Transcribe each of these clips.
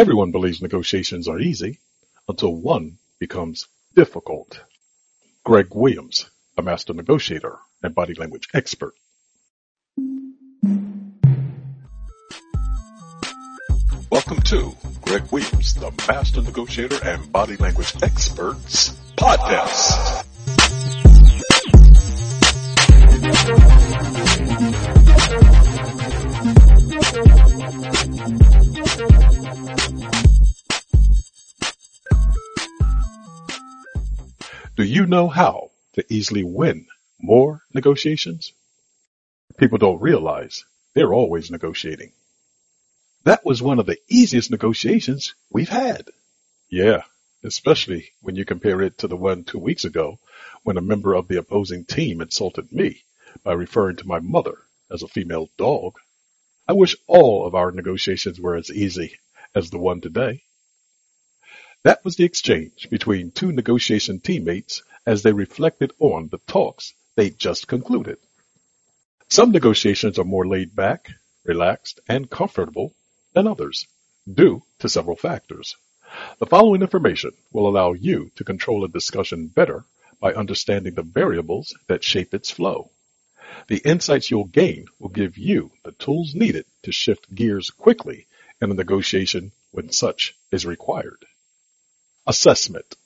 Everyone believes negotiations are easy until one becomes difficult. Greg Williams, a master negotiator and body language expert. Welcome to Greg Williams, the master negotiator and body language experts podcast. Do you know how to easily win more negotiations? People don't realize they're always negotiating. That was one of the easiest negotiations we've had. Yeah, especially when you compare it to the one two weeks ago when a member of the opposing team insulted me by referring to my mother as a female dog. I wish all of our negotiations were as easy as the one today. That was the exchange between two negotiation teammates as they reflected on the talks they'd just concluded. Some negotiations are more laid back, relaxed, and comfortable than others, due to several factors. The following information will allow you to control a discussion better by understanding the variables that shape its flow. The insights you'll gain will give you the tools needed to shift gears quickly in a negotiation when such is required. Assessment.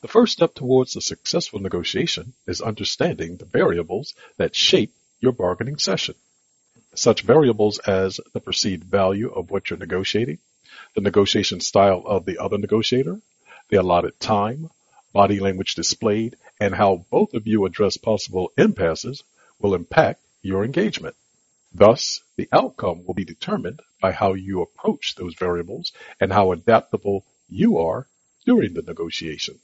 The first step towards a successful negotiation is understanding the variables that shape your bargaining session. Such variables as the perceived value of what you're negotiating, the negotiation style of the other negotiator, the allotted time, body language displayed, and how both of you address possible impasses will impact your engagement. Thus, the outcome will be determined by how you approach those variables and how adaptable you are during the negotiation.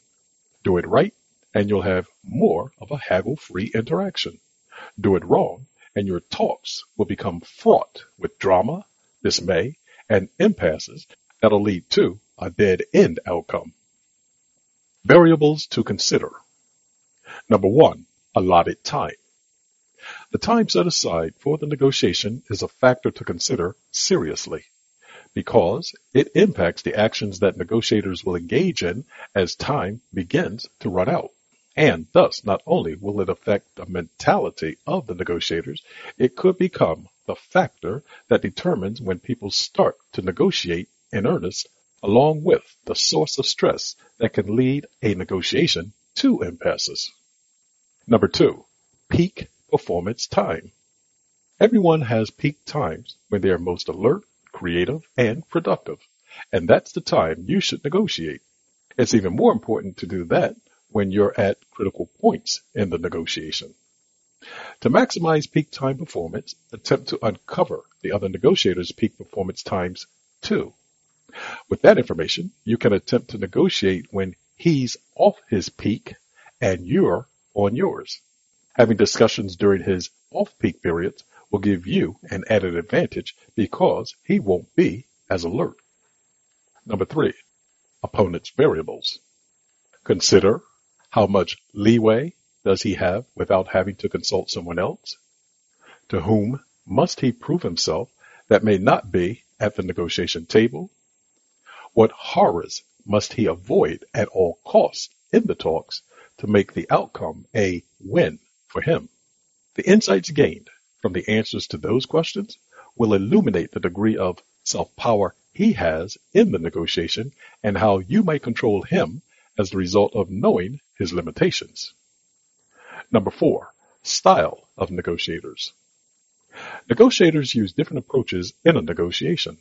Do it right, and you'll have more of a haggle-free interaction. Do it wrong, and your talks will become fraught with drama, dismay, and impasses that'll lead to a dead-end outcome. Variables to consider. Number one, allotted time. The time set aside for the negotiation is a factor to consider seriously because it impacts the actions that negotiators will engage in as time begins to run out. And thus, not only will it affect the mentality of the negotiators, it could become the factor that determines when people start to negotiate in earnest, along with the source of stress that can lead a negotiation to impasses. Number two, peak performance time. Everyone has peak times when they are most alert creative, and productive. And that's the time you should negotiate. It's even more important to do that when you're at critical points in the negotiation. To maximize peak time performance, attempt to uncover the other negotiator's peak performance times too. With that information, you can attempt to negotiate when he's off his peak and you're on yours. Having discussions during his off-peak periods will give you an added advantage because he won't be as alert. Number three, opponent's variables. Consider how much leeway does he have without having to consult someone else? To whom must he prove himself that may not be at the negotiation table? What horrors must he avoid at all costs in the talks to make the outcome a win for him? The insights gained from the answers to those questions will illuminate the degree of self-power he has in the negotiation and how you might control him as the result of knowing his limitations. Number four, style of negotiators. Negotiators use different approaches in a negotiation,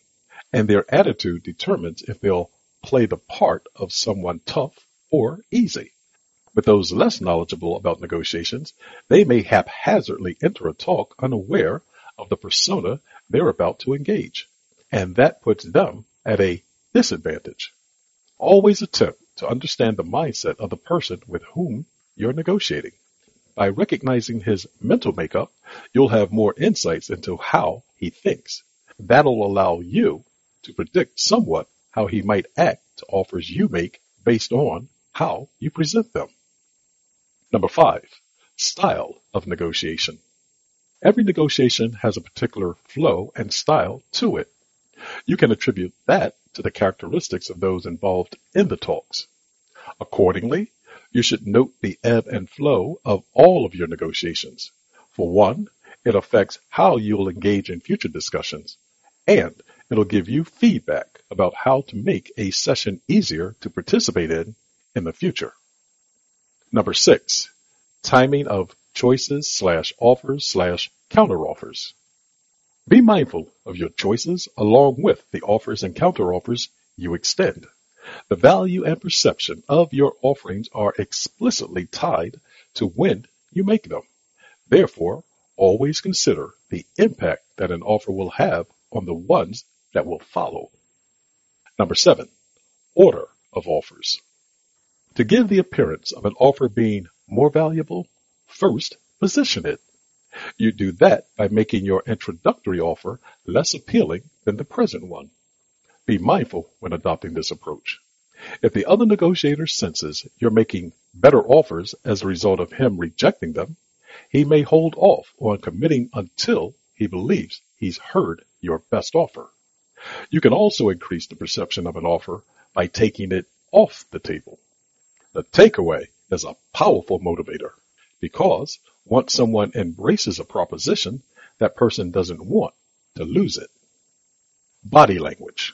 and their attitude determines if they'll play the part of someone tough or easy. With those less knowledgeable about negotiations, they may haphazardly enter a talk unaware of the persona they're about to engage, and that puts them at a disadvantage. Always attempt to understand the mindset of the person with whom you're negotiating. By recognizing his mental makeup, you'll have more insights into how he thinks. That'll allow you to predict somewhat how he might act to offers you make based on how you present them. Number five, style of negotiation. Every negotiation has a particular flow and style to it. You can attribute that to the characteristics of those involved in the talks. Accordingly, you should note the ebb and flow of all of your negotiations. For one, it affects how you'll engage in future discussions, and it'll give you feedback about how to make a session easier to participate in in the future. Number six, timing of choices slash offers slash counteroffers. Be mindful of your choices along with the offers and counteroffers you extend. The value and perception of your offerings are explicitly tied to when you make them. Therefore, always consider the impact that an offer will have on the ones that will follow. Number seven, order of offers. To give the appearance of an offer being more valuable, first position it. You do that by making your introductory offer less appealing than the present one. Be mindful when adopting this approach. If the other negotiator senses you're making better offers as a result of him rejecting them, he may hold off on committing until he believes he's heard your best offer. You can also increase the perception of an offer by taking it off the table. The takeaway is a powerful motivator because once someone embraces a proposition, that person doesn't want to lose it. Body language.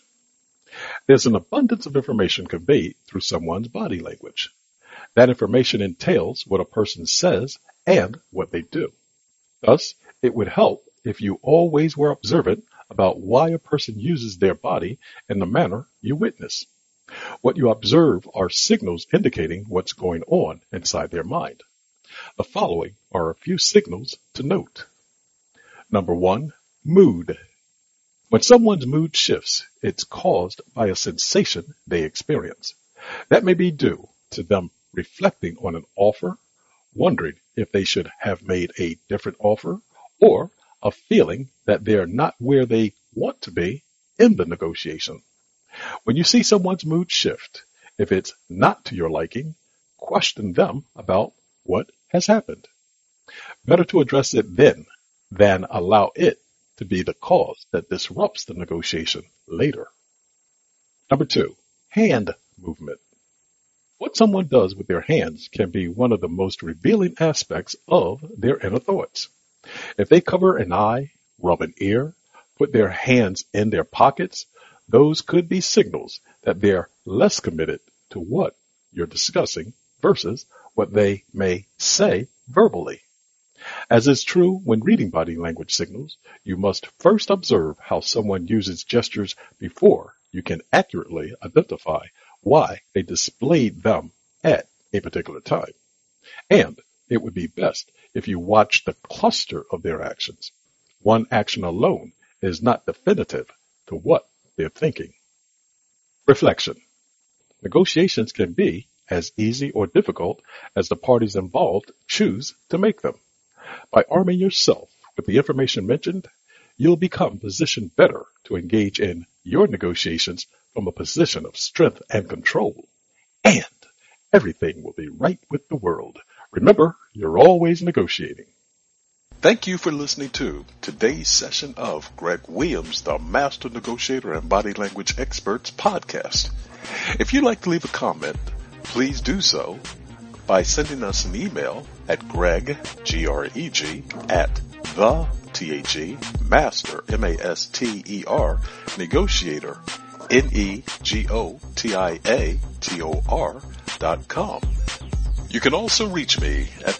There's an abundance of information conveyed through someone's body language. That information entails what a person says and what they do. Thus, it would help if you always were observant about why a person uses their body in the manner you witness. What you observe are signals indicating what's going on inside their mind. The following are a few signals to note. Number one, mood. When someone's mood shifts, it's caused by a sensation they experience. That may be due to them reflecting on an offer, wondering if they should have made a different offer, or a feeling that they're not where they want to be in the negotiation. When you see someone's mood shift, if it's not to your liking, question them about what has happened. Better to address it then than allow it to be the cause that disrupts the negotiation later. Number two, hand movement. What someone does with their hands can be one of the most revealing aspects of their inner thoughts. If they cover an eye, rub an ear, put their hands in their pockets, those could be signals that they're less committed to what you're discussing versus what they may say verbally. As is true when reading body language signals, you must first observe how someone uses gestures before you can accurately identify why they displayed them at a particular time. And it would be best if you watch the cluster of their actions. One action alone is not definitive to what they're thinking. Reflection. Negotiations can be as easy or difficult as the parties involved choose to make them. By arming yourself with the information mentioned, you'll become positioned better to engage in your negotiations from a position of strength and control. And everything will be right with the world. Remember, you're always negotiating. Thank you for listening to today's session of Greg Williams, the Master Negotiator and Body Language Experts podcast. If you'd like to leave a comment, please do so by sending us an email at greg, G-R-E-G, at the, T-H-E, master, M-A-S-T-E-R, negotiator, N-E-G-O-T-I-A-T-O-R dot com. You can also reach me at